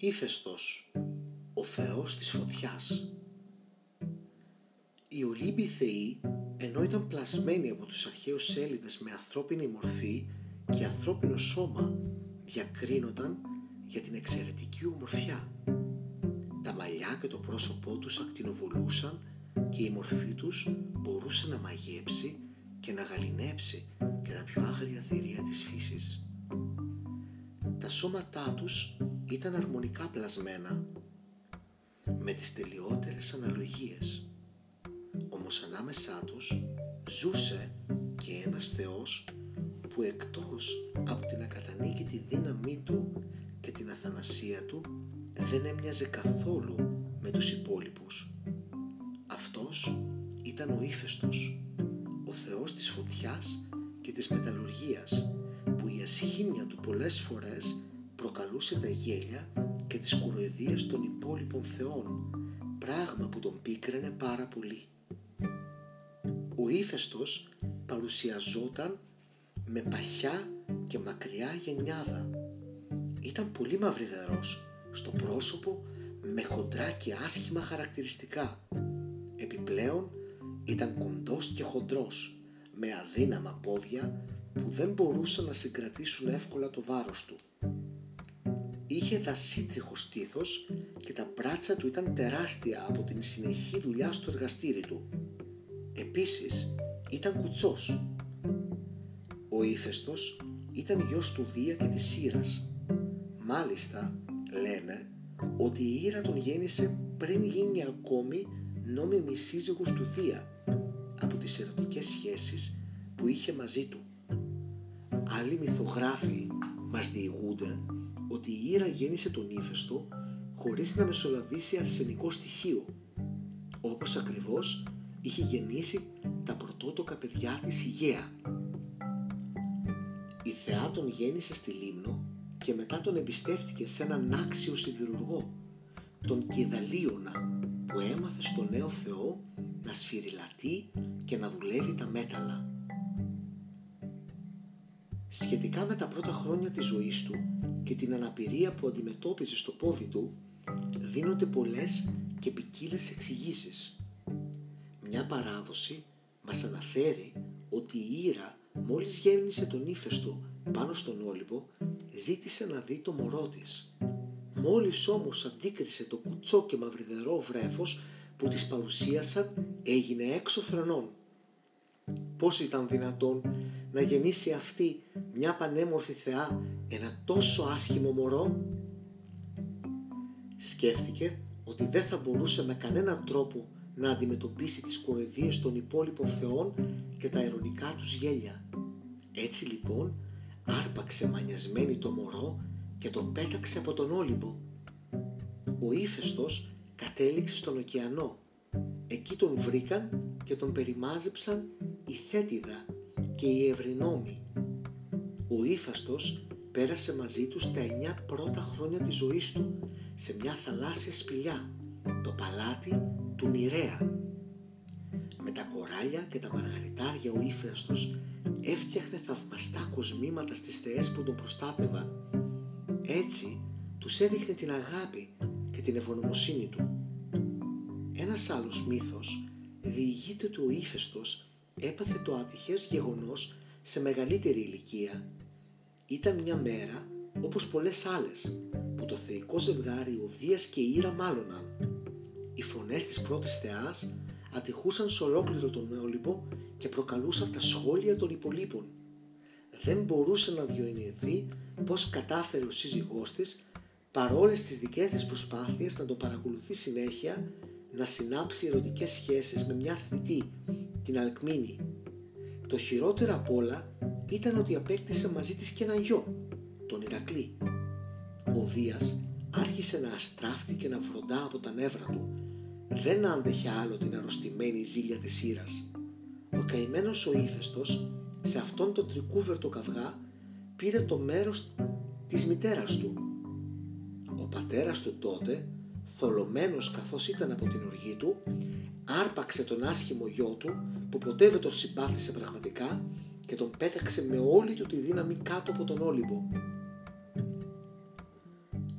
Ήφαιστος, ο Θεός της φωτιάς. Οι Ολύμπιοι Θεοί, ενώ ήταν πλασμένοι από τους αρχαίους Έλληνες με ανθρώπινη μορφή και ανθρώπινο σώμα, διακρίνονταν για την εξαιρετική ομορφιά. Τα μαλλιά και το πρόσωπό τους ακτινοβολούσαν και η μορφή τους μπορούσε να μαγέψει και να γαλινέψει και τα πιο άγρια θηρία της φύσης. Τα σώματά τους ήταν αρμονικά πλασμένα με τις τελειότερες αναλογίες. Όμως ανάμεσά τους ζούσε και ένας Θεός που εκτός από την ακατανίκητη δύναμή του και την αθανασία του δεν έμοιαζε καθόλου με τους υπόλοιπους. Αυτός ήταν ο ύφεστος, ο Θεός της φωτιάς πολλές φορές προκαλούσε τα γέλια και τις κοροϊδίες των υπόλοιπων θεών, πράγμα που τον πίκραινε πάρα πολύ. Ο ύφεστος παρουσιαζόταν με παχιά και μακριά γενιάδα. Ήταν πολύ μαυριδερός στο πρόσωπο με χοντρά και άσχημα χαρακτηριστικά. Επιπλέον ήταν κοντός και χοντρός με αδύναμα πόδια που δεν μπορούσαν να συγκρατήσουν εύκολα το βάρος του. Είχε δασίτριχος στήθος και τα μπράτσα του ήταν τεράστια από την συνεχή δουλειά στο εργαστήρι του. Επίσης ήταν κουτσός. Ο ύφεστος ήταν γιος του Δία και της Σύρας. Μάλιστα λένε ότι η Ήρα τον γέννησε πριν γίνει ακόμη νόμιμη σύζυγος του Δία από τις ερωτικές σχέσεις που είχε μαζί του. Άλλοι μυθογράφοι μας διηγούνται ότι η Ήρα γέννησε τον ύφεστο χωρίς να μεσολαβήσει αρσενικό στοιχείο, όπως ακριβώς είχε γεννήσει τα πρωτότοκα παιδιά της Ιγαία. Η θεά τον γέννησε στη Λίμνο και μετά τον εμπιστεύτηκε σε έναν άξιο σιδηρουργό, τον Κιδαλίωνα, που έμαθε στον νέο θεό να σφυριλατεί και να δουλεύει τα μέταλλα. Σχετικά με τα πρώτα χρόνια της ζωής του και την αναπηρία που αντιμετώπιζε στο πόδι του, δίνονται πολλές και ποικίλες εξηγήσεις. Μια παράδοση μας αναφέρει ότι η Ήρα μόλις γέννησε τον ύφεστο πάνω στον Όλυμπο ζήτησε να δει το μωρό της. Μόλις όμως αντίκρισε το κουτσό και μαυριδερό βρέφος που της παρουσίασαν έγινε έξω φρενών. Πώς ήταν δυνατόν να γεννήσει αυτή μια πανέμορφη θεά ένα τόσο άσχημο μωρό. Σκέφτηκε ότι δεν θα μπορούσε με κανέναν τρόπο να αντιμετωπίσει τις κοροϊδίες των υπόλοιπων θεών και τα ειρωνικά τους γέλια. Έτσι λοιπόν άρπαξε μανιασμένη το μωρό και το πέταξε από τον Όλυμπο. Ο ύφεστος κατέληξε στον ωκεανό. Εκεί τον βρήκαν και τον περιμάζεψαν η Θέτιδα και οι Ευρυνόμοι. Ο ύφαστος πέρασε μαζί τους τα εννιά πρώτα χρόνια της ζωής του σε μια θαλάσσια σπηλιά, το παλάτι του Νηρέα. Με τα κοράλια και τα μαργαριτάρια ο ύφαστος έφτιαχνε θαυμαστά κοσμήματα στις θεές που τον προστάτευαν. Έτσι τους έδειχνε την αγάπη και την ευγνωμοσύνη του. Ένας άλλος μύθος διηγείται ότι ο ύφεστος έπαθε το ατυχές γεγονός σε μεγαλύτερη ηλικία. Ήταν μια μέρα όπως πολλές άλλες που το θεϊκό ζευγάρι ο Δίας και η Ήρα μάλωναν. Οι φωνές της πρώτης θεάς ατυχούσαν σε ολόκληρο τον Όλυμπο και προκαλούσαν τα σχόλια των υπολείπων. Δεν μπορούσε να διοικηθεί πως κατάφερε ο σύζυγός της παρόλες τις δικές της προσπάθειες να τον παρακολουθεί συνέχεια να συνάψει ερωτικές σχέσεις με μια θνητή, την Αλκμίνη. Το χειρότερο απ' όλα ήταν ότι απέκτησε μαζί της και ένα γιο, τον Ηρακλή. Ο Δίας άρχισε να αστράφτει και να φροντά από τα νεύρα του. Δεν άντεχε άλλο την αρρωστημένη ζήλια της Ήρας. Ο καημένος ο ύφεστος, σε αυτόν τον τρικούβερτο καυγά, πήρε το μέρος της μητέρας του. Ο πατέρας του τότε, θολωμένος καθώς ήταν από την οργή του, άρπαξε τον άσχημο γιο του που ποτέ δεν τον συμπάθησε πραγματικά και τον πέταξε με όλη του τη δύναμη κάτω από τον Όλυμπο.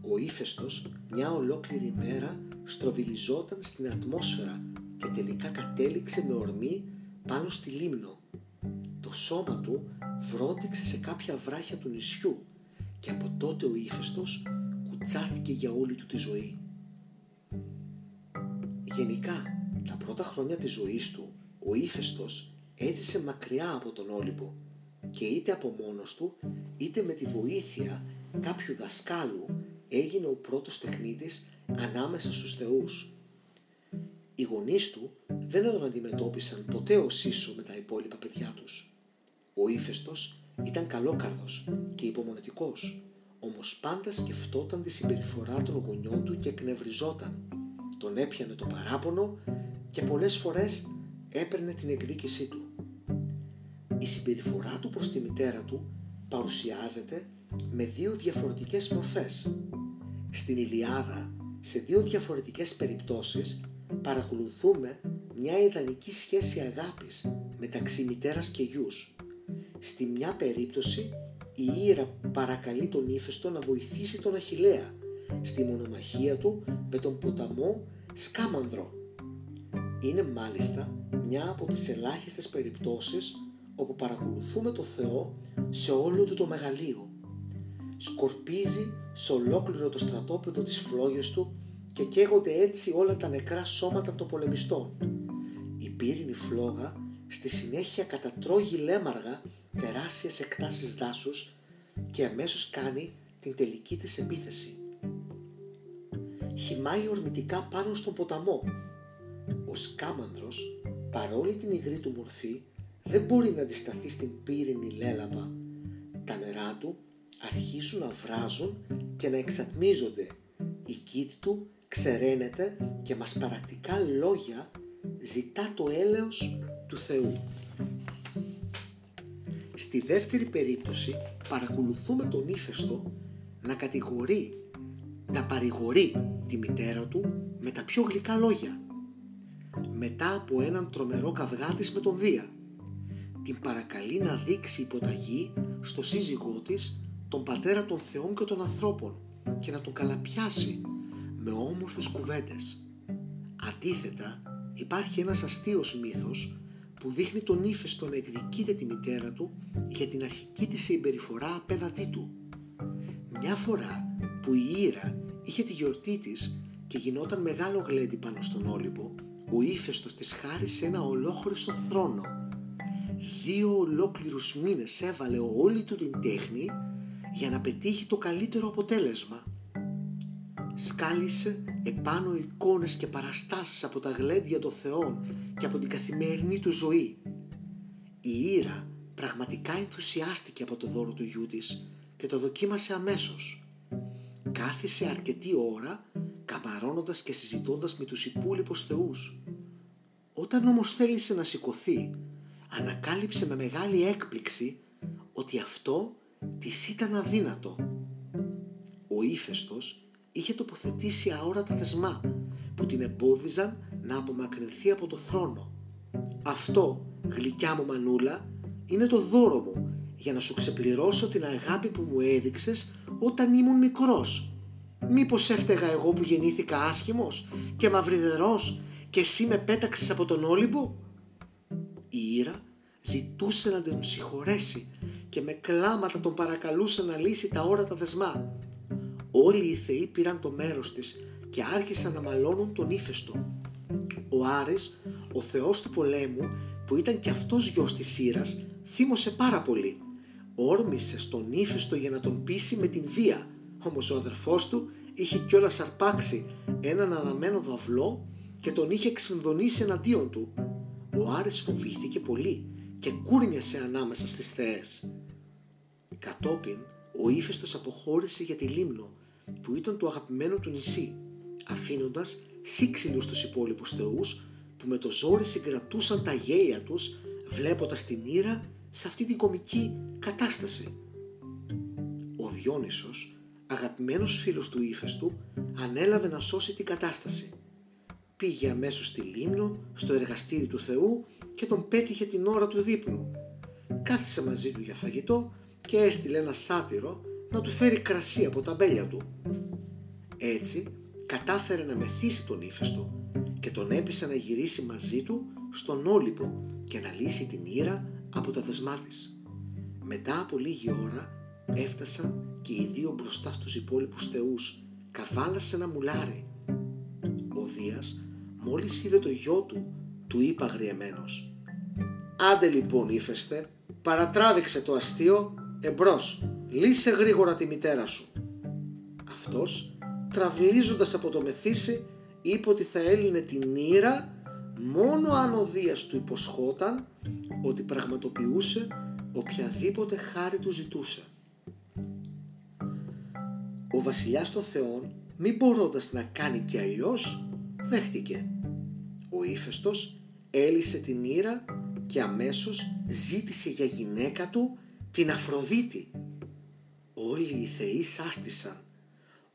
Ο ο ύφεστος μια ολόκληρη μέρα στροβιλιζόταν στην ατμόσφαιρα και τελικά κατέληξε με ορμή πάνω στη λίμνο. Το σώμα του βρόντιξε σε κάποια βράχια του νησιού και από τότε ο ύφεστος κουτσάθηκε για όλη του τη ζωή. Γενικά, τα πρώτα χρόνια της ζωής του, ο ύφεστος έζησε μακριά από τον Όλυμπο και είτε από μόνος του, είτε με τη βοήθεια κάποιου δασκάλου έγινε ο πρώτος τεχνίτης ανάμεσα στους θεούς. Οι γονείς του δεν τον αντιμετώπισαν ποτέ ως ίσο με τα υπόλοιπα παιδιά τους. Ο ύφεστος ήταν καλόκαρδος και υπομονετικός, όμως πάντα σκεφτόταν τη συμπεριφορά των γονιών του και εκνευριζόταν. Τον έπιανε το παράπονο και πολλές φορές έπαιρνε την εκδίκησή του. Η συμπεριφορά του προς τη μητέρα του παρουσιάζεται με δύο διαφορετικές μορφές. Στην Ηλιάδα, σε δύο διαφορετικές περιπτώσεις, παρακολουθούμε μια ιδανική σχέση αγάπης μεταξύ μητέρας και γιους. Στη μια περίπτωση η Ήρα παρακαλεί τον ύφεστο να βοηθήσει τον Αχιλέα στη μονομαχία του με τον ποταμό Σκάμανδρο. Είναι μάλιστα μια από τις ελάχιστες περιπτώσεις όπου παρακολουθούμε το Θεό σε όλο του το μεγαλείο. Σκορπίζει σε ολόκληρο το στρατόπεδο της φλόγες του και καίγονται έτσι όλα τα νεκρά σώματα των πολεμιστών. Η πύρινη φλόγα στη συνέχεια κατατρώγει λέμαργα τεράστιες εκτάσεις δάσους και αμέσως κάνει την τελική της επίθεση. Χυμάει ορμητικά πάνω στον ποταμό. Ο σκάμανδρος, παρόλη την υγρή του μορφή, δεν μπορεί να αντισταθεί στην πύρινη λέλαπα. Τα νερά του αρχίζουν να βράζουν και να εξατμίζονται. Η κήτη του ξεραίνεται και μας παρακτικά λόγια ζητά το έλεος του Θεού. Στη δεύτερη περίπτωση παρακολουθούμε τον ύφεστο να κατηγορεί, να παρηγορεί τη μητέρα του με τα πιο γλυκά λόγια. Μετά από έναν τρομερό καυγάτης με τον Δία, την παρακαλεί να δείξει υποταγή στο σύζυγό της τον πατέρα των θεών και των ανθρώπων και να τον καλαπιάσει με όμορφες κουβέντες. Αντίθετα υπάρχει ένας αστείος μύθος που δείχνει τον ύφεστο να εκδικείται τη μητέρα του για την αρχική της συμπεριφορά απέναντί του. Μια φορά που η Ήρα είχε τη γιορτή της και γινόταν μεγάλο γλέντι πάνω στον Όλυμπο, ο ύφεστος της χάρισε ένα ολόχρυσο θρόνο. Δύο ολόκληρους μήνες έβαλε όλη του την τέχνη για να πετύχει το καλύτερο αποτέλεσμα. Σκάλισε επάνω εικόνες και παραστάσεις από τα γλέντια των θεών και από την καθημερινή του ζωή. Η Ήρα πραγματικά ενθουσιάστηκε από το δώρο του γιού της και το δοκίμασε αμέσως. Κάθισε αρκετή ώρα καμαρώνοντας και συζητώντας με τους υπόλοιπους θεούς. Όταν όμως θέλησε να σηκωθεί, ανακάλυψε με μεγάλη έκπληξη ότι αυτό της ήταν αδύνατο. Ο ύφεστος είχε τοποθετήσει αόρατα δεσμά που την εμπόδιζαν να απομακρυνθεί από το θρόνο. Αυτό, γλυκιά μου μανούλα, είναι το δώρο μου για να σου ξεπληρώσω την αγάπη που μου έδειξες όταν ήμουν μικρός. Μήπως έφταιγα εγώ που γεννήθηκα άσχημος και μαυριδερός και εσύ με πέταξες από τον Όλυμπο; Η Ήρα ζητούσε να τον συγχωρέσει και με κλάματα τον παρακαλούσε να λύσει τα όρατα δεσμά. Όλοι οι θεοί πήραν το μέρος της και άρχισαν να μαλώνουν τον ύφεστο. Ο Άρης, ο θεός του πολέμου, που ήταν και αυτός γιος της Σύρας, θύμωσε πάρα πολύ. Όρμησε στον ύφεστο για να τον πείσει με την βία, όμως ο αδερφός του είχε κιόλας αρπάξει έναν αδαμένο δαυλό και τον είχε εξφινδονήσει εναντίον του. Ο Άρης φοβήθηκε πολύ και κούρνιασε ανάμεσα στις θεές. Κατόπιν, ο ύφεστος αποχώρησε για τη Λίμνο, που ήταν το αγαπημένο του νησί, αφήνοντας σύξυλους τους υπόλοιπους θεούς που με το ζόρι συγκρατούσαν τα γέλια τους βλέποντας την Ήρα σε αυτή την κομική κατάσταση. Ο Διόνυσος, αγαπημένος φίλος του ύφεστου, ανέλαβε να σώσει την κατάσταση. Πήγε αμέσως στη Λίμνο, στο εργαστήρι του Θεού και τον πέτυχε την ώρα του δείπνου. Κάθισε μαζί του για φαγητό και έστειλε ένα σάτυρο να του φέρει κρασί από τα μπέλια του. Έτσι κατάφερε να μεθύσει τον ύφεστο και τον έπεισε να γυρίσει μαζί του στον Όλυμπο και να λύσει την ήρα από τα δεσμά της. Μετά από λίγη ώρα έφτασαν και οι δύο μπροστά στους υπόλοιπους θεούς καβάλασε ένα μουλάρι. Ο Δίας μόλις είδε το γιο του του είπα αγριεμένος «Άντε λοιπόν ύφεστε, παρατράβηξε το αστείο, εμπρός, λύσε γρήγορα τη μητέρα σου». Αυτός, τραυλίζοντας από το μεθύσι, είπε ότι θα έλυνε την ήρα μόνο αν ο Δίας του υποσχόταν ότι πραγματοποιούσε οποιαδήποτε χάρη του ζητούσε. Ο βασιλιάς των θεών, μη μπορώντας να κάνει και αλλιώς, δέχτηκε. Ο ύφεστος έλυσε την ήρα και αμέσως ζήτησε για γυναίκα του την Αφροδίτη. Όλοι οι θεοί σάστησαν.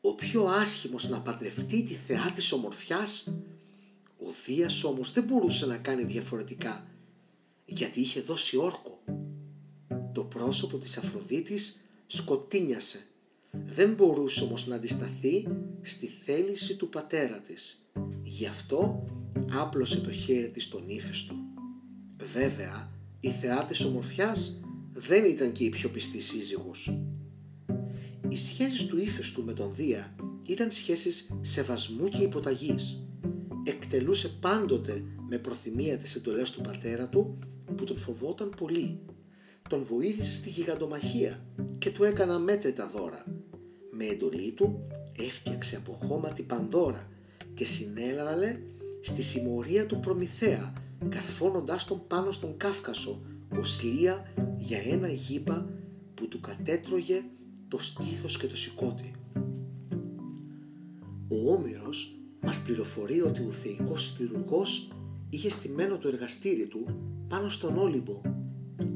Ο πιο άσχημος να παντρευτεί τη θεά της ομορφιάς. Ο Δίας όμως δεν μπορούσε να κάνει διαφορετικά γιατί είχε δώσει όρκο. Το πρόσωπο της Αφροδίτης σκοτίνιασε. Δεν μπορούσε όμως να αντισταθεί στη θέληση του πατέρα της. Γι' αυτό άπλωσε το χέρι της στον ύφεστο. Βέβαια, η θεά της ομορφιάς δεν ήταν και η πιο πιστή σύζυγος. Οι σχέσεις του ύφεστου με τον Δία ήταν σχέσεις σεβασμού και υποταγής. Εκτελούσε πάντοτε με προθυμία τις εντολές του πατέρα του που τον φοβόταν πολύ. Τον βοήθησε στη γιγαντομαχία και του έκανα μέτρητα δώρα. Με εντολή του έφτιαξε από χώμα την Πανδώρα και συνέλαβε στη συμμορία του Προμηθέα καρφώνοντάς τον πάνω στον Κάφκασο ως λία για ένα γήπα που του κατέτρωγε το στήθος και το σηκώτη. Ο Όμηρος μας πληροφορεί ότι ο θεϊκός θηρουργός είχε στημένο το εργαστήρι του πάνω στον Όλυμπο.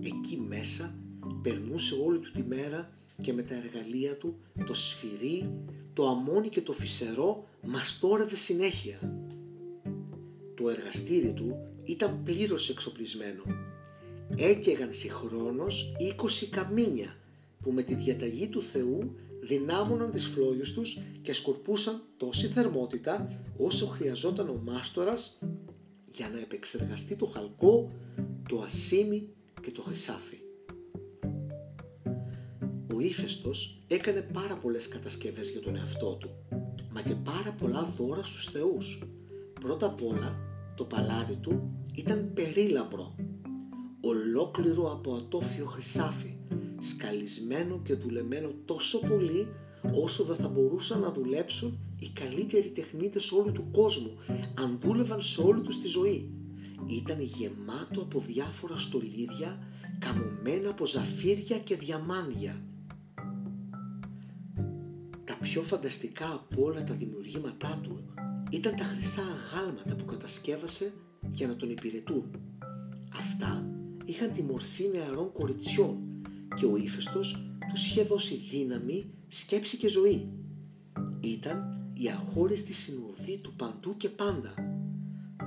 Εκεί μέσα περνούσε όλη του τη μέρα και με τα εργαλεία του το σφυρί, το αμόνι και το φυσερό μαστόρευε συνέχεια. Το εργαστήρι του ήταν πλήρως εξοπλισμένο. Έκαιγαν συγχρόνως 20 καμίνια που με τη διαταγή του Θεού δυνάμωναν τις φλόγες τους και σκορπούσαν τόση θερμότητα όσο χρειαζόταν ο μάστορας για να επεξεργαστεί το χαλκό, το ασίμι και το χρυσάφι. Ο ύφεστος έκανε πάρα πολλές κατασκευές για τον εαυτό του, μα και πάρα πολλά δώρα στους θεούς. Πρώτα απ' όλα, το παλάτι του ήταν περίλαμπρο, ολόκληρο από ατόφιο χρυσάφι, σκαλισμένο και δουλεμένο τόσο πολύ όσο δεν θα μπορούσαν να δουλέψουν οι καλύτεροι τεχνίτες όλου του κόσμου αν δούλευαν σε όλη τους τη ζωή. Ήταν γεμάτο από διάφορα στολίδια καμωμένα από ζαφύρια και διαμάντια. Τα πιο φανταστικά από όλα τα δημιουργήματά του ήταν τα χρυσά αγάλματα που κατασκεύασε για να τον υπηρετούν. Αυτά είχαν τη μορφή νεαρών κοριτσιών και ο ύφεστος τους είχε δώσει δύναμη, σκέψη και ζωή. Ήταν η αχώριστη συνοδή του παντού και πάντα.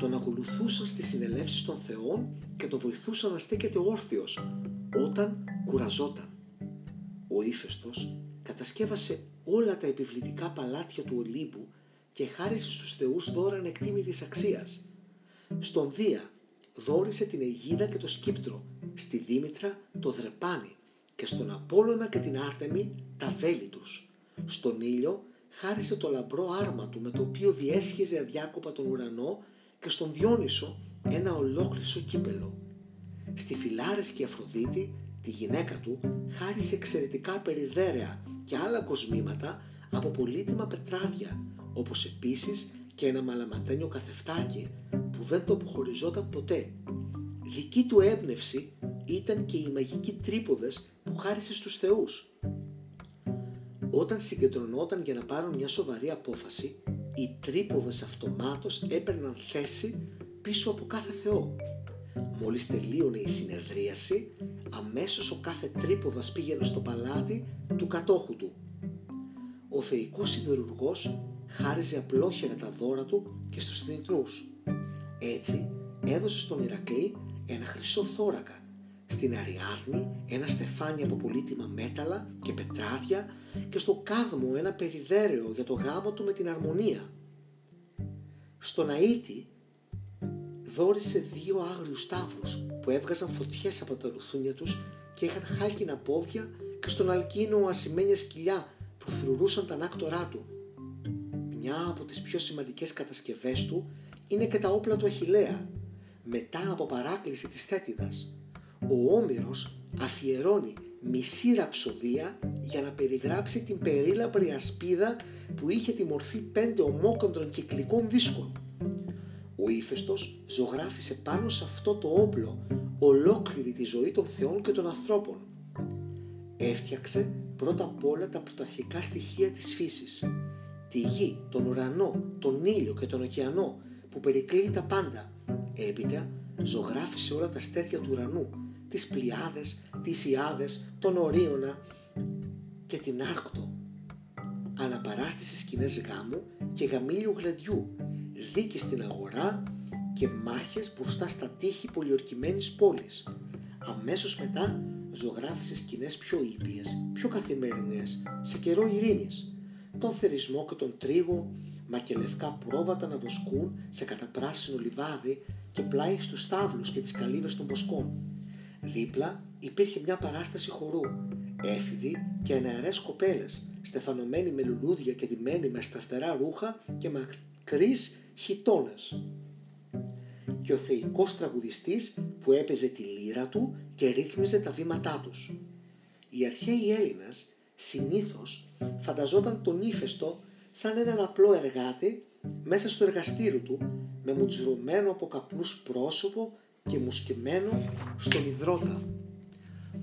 Τον ακολουθούσαν στις συνελεύσεις των θεών και τον βοηθούσαν να στέκεται όρθιος όταν κουραζόταν. Ο ύφεστος κατασκεύασε όλα τα επιβλητικά παλάτια του Ολύμπου και χάρισε στους θεούς δώρα ανεκτήμητης αξίας. Στον Δία δόρισε την Αιγίδα και το Σκύπτρο, στη Δήμητρα το Δρεπάνι και στον Απόλλωνα και την Άρτεμη τα βέλη τους. Στον ήλιο χάρισε το λαμπρό άρμα του με το οποίο διέσχιζε αδιάκοπα τον ουρανό και στον Διόνυσο ένα ολόκληρο κύπελο. Στη Φιλάρες και Αφροδίτη, τη γυναίκα του, χάρισε εξαιρετικά περιδέρεα και άλλα κοσμήματα από πολύτιμα πετράδια, όπως επίσης και ένα μαλαματένιο καθεφτάκι που δεν το αποχωριζόταν ποτέ. Δική του έμπνευση ήταν και οι μαγικοί τρίποδες που χάρισε στους θεούς. Όταν συγκεντρωνόταν για να πάρουν μια σοβαρή απόφαση, οι τρίποδες αυτομάτως έπαιρναν θέση πίσω από κάθε θεό. Μόλις τελείωνε η συνεδρίαση, αμέσως ο κάθε τρίποδας πήγαινε στο παλάτι του κατόχου του. Ο θεϊκός σιδηρουργός χάριζε απλόχερα τα δώρα του και στους θνητρούς. Έτσι έδωσε στον Ηρακλή ένα χρυσό θώρακα, στην Αριάδνη ένα στεφάνι από πολύτιμα μέταλλα και πετράδια και στο κάδμο ένα περιδέρεο για το γάμο του με την αρμονία. Στον Αΐτη δόρισε δύο άγριους τάβλους που έβγαζαν φωτιές από τα ρουθούνια τους και είχαν χάλκινα πόδια και στον αλκίνο ασημένια σκυλιά που φρουρούσαν τα νάκτορά του. Μια από τις πιο σημαντικές κατασκευές του είναι και τα όπλα του Αχιλέα, μετά από παράκληση της Θέτιδας. Ο Όμηρος αφιερώνει μισή ραψοδία για να περιγράψει την περίλαμπρη ασπίδα που είχε τη μορφή πέντε ομόκοντρων κυκλικών δίσκων. Ο ύφεστος ζωγράφισε πάνω σε αυτό το όπλο ολόκληρη τη ζωή των θεών και των ανθρώπων. Έφτιαξε πρώτα απ' όλα τα πρωταρχικά στοιχεία της φύσης. Τη γη, τον ουρανό, τον ήλιο και τον ωκεανό που περικλείει τα πάντα. Έπειτα ζωγράφισε όλα τα αστέρια του ουρανού, τις πλιάδες, τις ιάδες, τον ορίωνα και την άρκτο. Αναπαράστησε σκηνές γάμου και γαμήλιου γλεντιού δίκης στην αγορά και μάχες μπροστά στα τείχη πολιορκημένης πόλης. Αμέσως μετά ζωγράφισε σκηνές πιο ήπιες, πιο καθημερινές, σε καιρό ειρήνης. Τον θερισμό και τον τρίγο, μα και λευκά πρόβατα να βοσκούν σε καταπράσινο λιβάδι και πλάι στους στάβλους και τις καλύβες των βοσκών. Δίπλα υπήρχε μια παράσταση χορού, έφηδοι και εναερές κοπέλες, στεφανωμένοι με λουλούδια και ντυμένοι με σταφτερά ρούχα και μακρύς χιτώνας και ο θεϊκός τραγουδιστής που έπαιζε τη λύρα του και ρύθμιζε τα βήματά τους. Οι αρχαίοι Έλληνας συνήθως φανταζόταν τον ύφεστο σαν έναν απλό εργάτη μέσα στο εργαστήριο του με μουτζρωμένο από καπνούς πρόσωπο και μουσκεμένο στον υδρότα.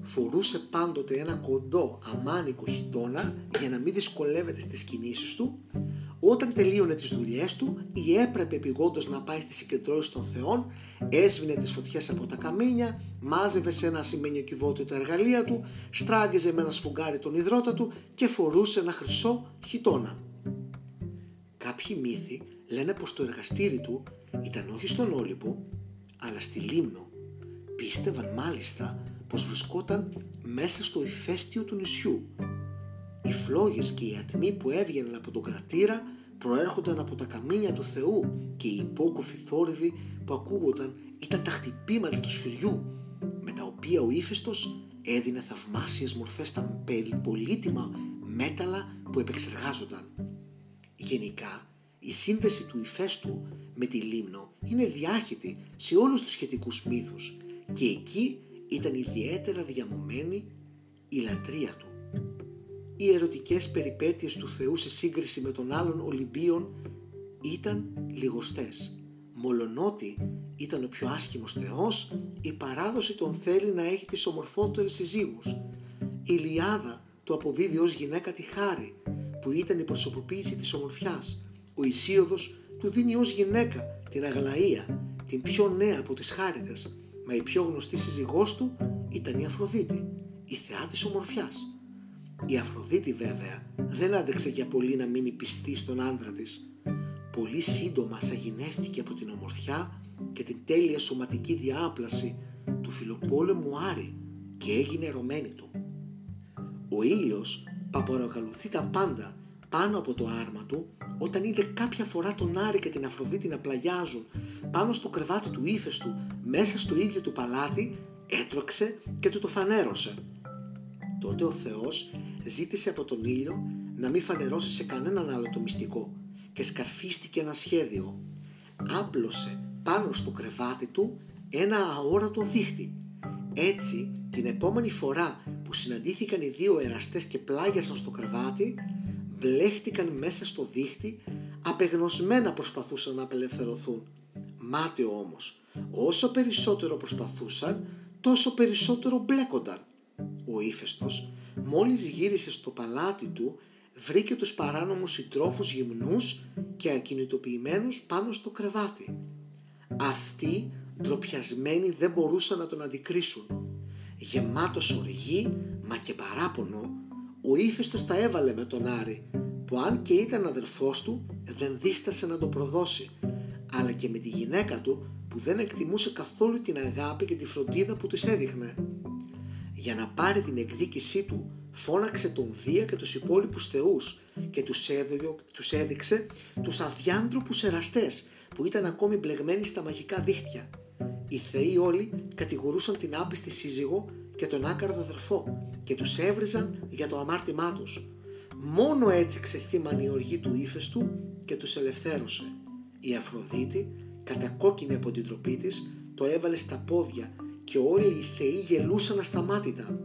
Φορούσε πάντοτε ένα κοντό αμάνικο χιτώνα για να μην δυσκολεύεται στις κινήσεις του όταν τελείωνε τις δουλειές του ή έπρεπε επιγόντως να πάει στις συγκεντρώσεις των θεών, έσβηνε τις φωτιές από τα καμίνια, μάζευε σε ένα ασημένιο κυβότιο τα εργαλεία του, στράγγιζε με ένα σφουγγάρι τον υδρότα του και φορούσε ένα χρυσό χιτόνα. Κάποιοι μύθοι λένε πως το εργαστήρι του ήταν όχι στον Όλυπο, αλλά στη Λίμνο. Πίστευαν μάλιστα πως βρισκόταν μέσα στο ηφαίστειο του νησιού οι φλόγες και οι ατμοί που έβγαιναν από τον κρατήρα προέρχονταν από τα καμίνια του Θεού και οι υπόκοφοι θόρυβοι που ακούγονταν ήταν τα χτυπήματα του σφυριού με τα οποία ο ύφεστος έδινε θαυμάσιες μορφές στα πολύτιμα μέταλλα που επεξεργάζονταν. Γενικά, η σύνδεση του ηφαίστου με τη Λίμνο είναι διάχυτη σε όλους τους σχετικούς μύθους και εκεί ήταν ιδιαίτερα διαμωμένη η λατρεία του οι ερωτικές περιπέτειες του Θεού σε σύγκριση με τον άλλον Ολυμπίον ήταν λιγοστές. Μολονότι ήταν ο πιο άσχημος Θεός, η παράδοση τον θέλει να έχει τις ομορφότερες συζύγους. Η Λιάδα του αποδίδει ως γυναίκα τη χάρη, που ήταν η προσωποποίηση της ομορφιάς. Ο Ισίωδος του δίνει ως γυναίκα την Αγλαία, την πιο νέα από τις χάριτες, μα η πιο γνωστή σύζυγός του ήταν η Αφροδίτη, η θεά της ομορφιάς. Η Αφροδίτη βέβαια δεν άντεξε για πολύ να μείνει πιστή στον άντρα της. Πολύ σύντομα σαγηνεύτηκε από την ομορφιά και την τέλεια σωματική διάπλαση του φιλοπόλεμου Άρη και έγινε ερωμένη του. Ο ήλιος παπορακαλουθεί τα πάντα πάνω από το άρμα του όταν είδε κάποια φορά τον Άρη και την Αφροδίτη να πλαγιάζουν πάνω στο κρεβάτι του ύφεστου μέσα στο ίδιο του παλάτι έτρωξε και του το φανέρωσε. Τότε ο Θεός ζήτησε από τον ήλιο να μην φανερώσει σε κανέναν άλλο το μυστικό και σκαρφίστηκε ένα σχέδιο. Άπλωσε πάνω στο κρεβάτι του ένα αόρατο δίχτυ. Έτσι, την επόμενη φορά που συναντήθηκαν οι δύο εραστές και πλάγιασαν στο κρεβάτι, μπλέχτηκαν μέσα στο δίχτυ, απεγνωσμένα προσπαθούσαν να απελευθερωθούν. Μάταιο όμως, όσο περισσότερο προσπαθούσαν, τόσο περισσότερο μπλέκονταν. Ο ύφεστος μόλις γύρισε στο παλάτι του βρήκε τους παράνομους συντρόφους γυμνούς και ακινητοποιημένους πάνω στο κρεβάτι. Αυτοί ντροπιασμένοι δεν μπορούσαν να τον αντικρίσουν. Γεμάτος οργή μα και παράπονο ο ύφεστος τα έβαλε με τον Άρη που αν και ήταν αδερφός του δεν δίστασε να το προδώσει αλλά και με τη γυναίκα του που δεν εκτιμούσε καθόλου την αγάπη και τη φροντίδα που της έδειχνε. Για να πάρει την εκδίκησή του φώναξε τον Δία και τους υπόλοιπους θεούς και τους, έδω, τους έδειξε τους αδιάντροπους εραστές που ήταν ακόμη μπλεγμένοι στα μαγικά δίχτυα. Οι θεοί όλοι κατηγορούσαν την άπιστη σύζυγο και τον άκαρδο αδερφό και τους έβριζαν για το αμάρτημά τους. Μόνο έτσι ξεχύμανε η οργή του ύφεστου και τους ελευθέρωσε. Η Αφροδίτη, κατακόκκινη από την τροπή της, το έβαλε στα πόδια και όλοι οι θεοί γελούσαν ασταμάτητα.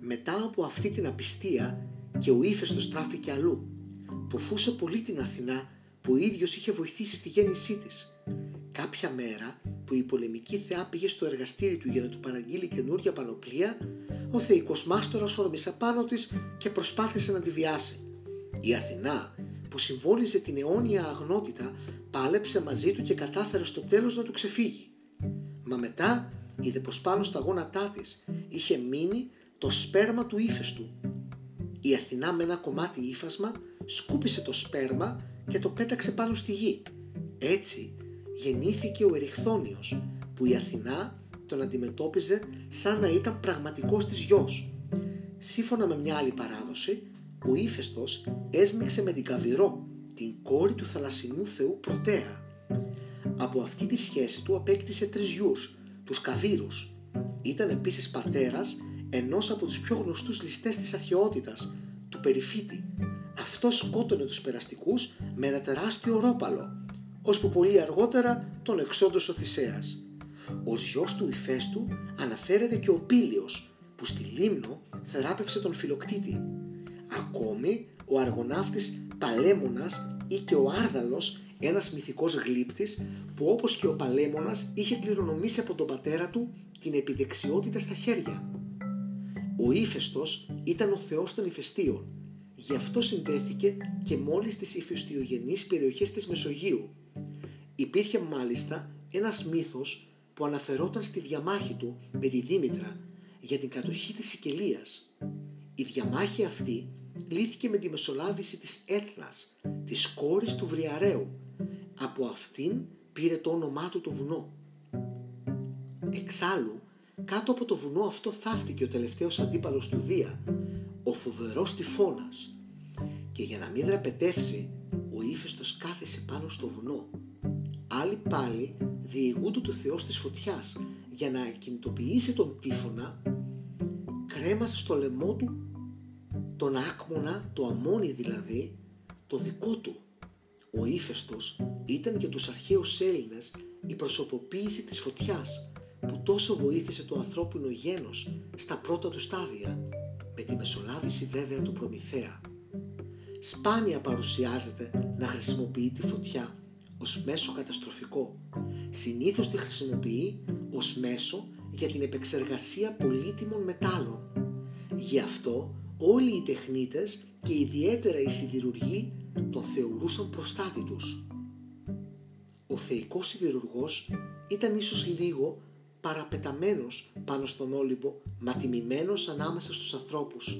Μετά από αυτή την απιστία και ο ύφεστος τράφηκε αλλού. Ποθούσε πολύ την Αθηνά που ο ίδιος είχε βοηθήσει στη γέννησή της. Κάποια μέρα που η πολεμική θεά πήγε στο εργαστήρι του για να του παραγγείλει καινούρια πανοπλία, ο θεϊκός μάστορας όρμησε πάνω της και προσπάθησε να τη βιάσει. Η Αθηνά, που συμβόλιζε την αιώνια αγνότητα, πάλεψε μαζί του και κατάφερε στο τέλος να του ξεφύγει. Μα μετά είδε πως πάνω στα γόνατά της είχε μείνει το σπέρμα του ύφεστου. Η Αθηνά με ένα κομμάτι ύφασμα σκούπισε το σπέρμα και το πέταξε πάνω στη γη. Έτσι γεννήθηκε ο Εριχθόνιος που η Αθηνά τον αντιμετώπιζε σαν να ήταν πραγματικός της γιος. Σύμφωνα με μια άλλη παράδοση, ο ύφεστος έσμιξε με την Καβυρό, την κόρη του θαλασσινού θεού Πρωτέα. Από αυτή τη σχέση του απέκτησε τρεις γιους, τους Καβύρους. Ήταν επίσης πατέρας ενός από τους πιο γνωστούς ληστές της αρχαιότητας, του Περιφίτη. Αυτό σκότωνε τους περαστικούς με ένα τεράστιο ρόπαλο, ώσπου πολύ αργότερα τον εξόντωσε ο Θησέας. Ως γιος του Ιφέστου αναφέρεται και ο Πήλιος, που στη Λίμνο θεράπευσε τον Φιλοκτήτη. Ακόμη ο αργοναύτης Παλέμονας ή και ο Άρδαλος, ένας μυθικός γλύπτης που όπως και ο Παλέμονας είχε κληρονομήσει από τον πατέρα του την επιδεξιότητα στα χέρια. Ο ύφεστος ήταν ο θεός των ηφαιστείων, γι' αυτό συνδέθηκε και μόλις στις ηφαιστειογενείς περιοχές της Μεσογείου. Υπήρχε μάλιστα ένας μύθος που αναφερόταν στη διαμάχη του με τη Δήμητρα για την κατοχή της Σικελίας. Η διαμάχη αυτή λύθηκε με τη μεσολάβηση της Έθνας, της κόρης του Βριαρέου. Από αυτήν πήρε το όνομά του το βουνό. Εξάλλου, κάτω από το βουνό αυτό θαύτηκε ο τελευταίος αντίπαλος του Δία, ο φοβερός τυφώνας. Και για να μην δραπετεύσει, ο ύφεστος κάθεσε πάνω στο βουνό. Άλλοι πάλι διηγούνται του Θεός της φωτιάς για να κινητοποιήσει τον τύφωνα κρέμασε στο λαιμό του τον άκμονα, το αμόνι δηλαδή, το δικό του. Ο ύφεστος ήταν και τους αρχαίους Έλληνες η προσωποποίηση της φωτιάς που τόσο βοήθησε το ανθρώπινο γένος στα πρώτα του στάδια με τη μεσολάβηση βέβαια του Προμηθέα. Σπάνια παρουσιάζεται να χρησιμοποιεί τη φωτιά ως μέσο καταστροφικό. Συνήθως τη χρησιμοποιεί ως μέσο για την επεξεργασία πολύτιμων μετάλλων. Γι' αυτό όλοι οι τεχνίτες και ιδιαίτερα οι σιδηρουργοί τον θεωρούσαν προστάτη τους. Ο θεϊκός σιδηρουργός ήταν ίσως λίγο παραπεταμένος πάνω στον Όλυμπο, μα τιμημένος ανάμεσα στους ανθρώπους.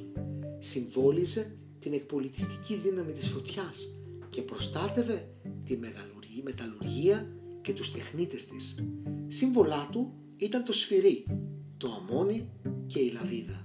Συμβόλιζε την εκπολιτιστική δύναμη της φωτιάς και προστάτευε τη μεταλλουργία και τους τεχνίτες της. Σύμβολά του ήταν το σφυρί, το αμόνι και η λαβίδα.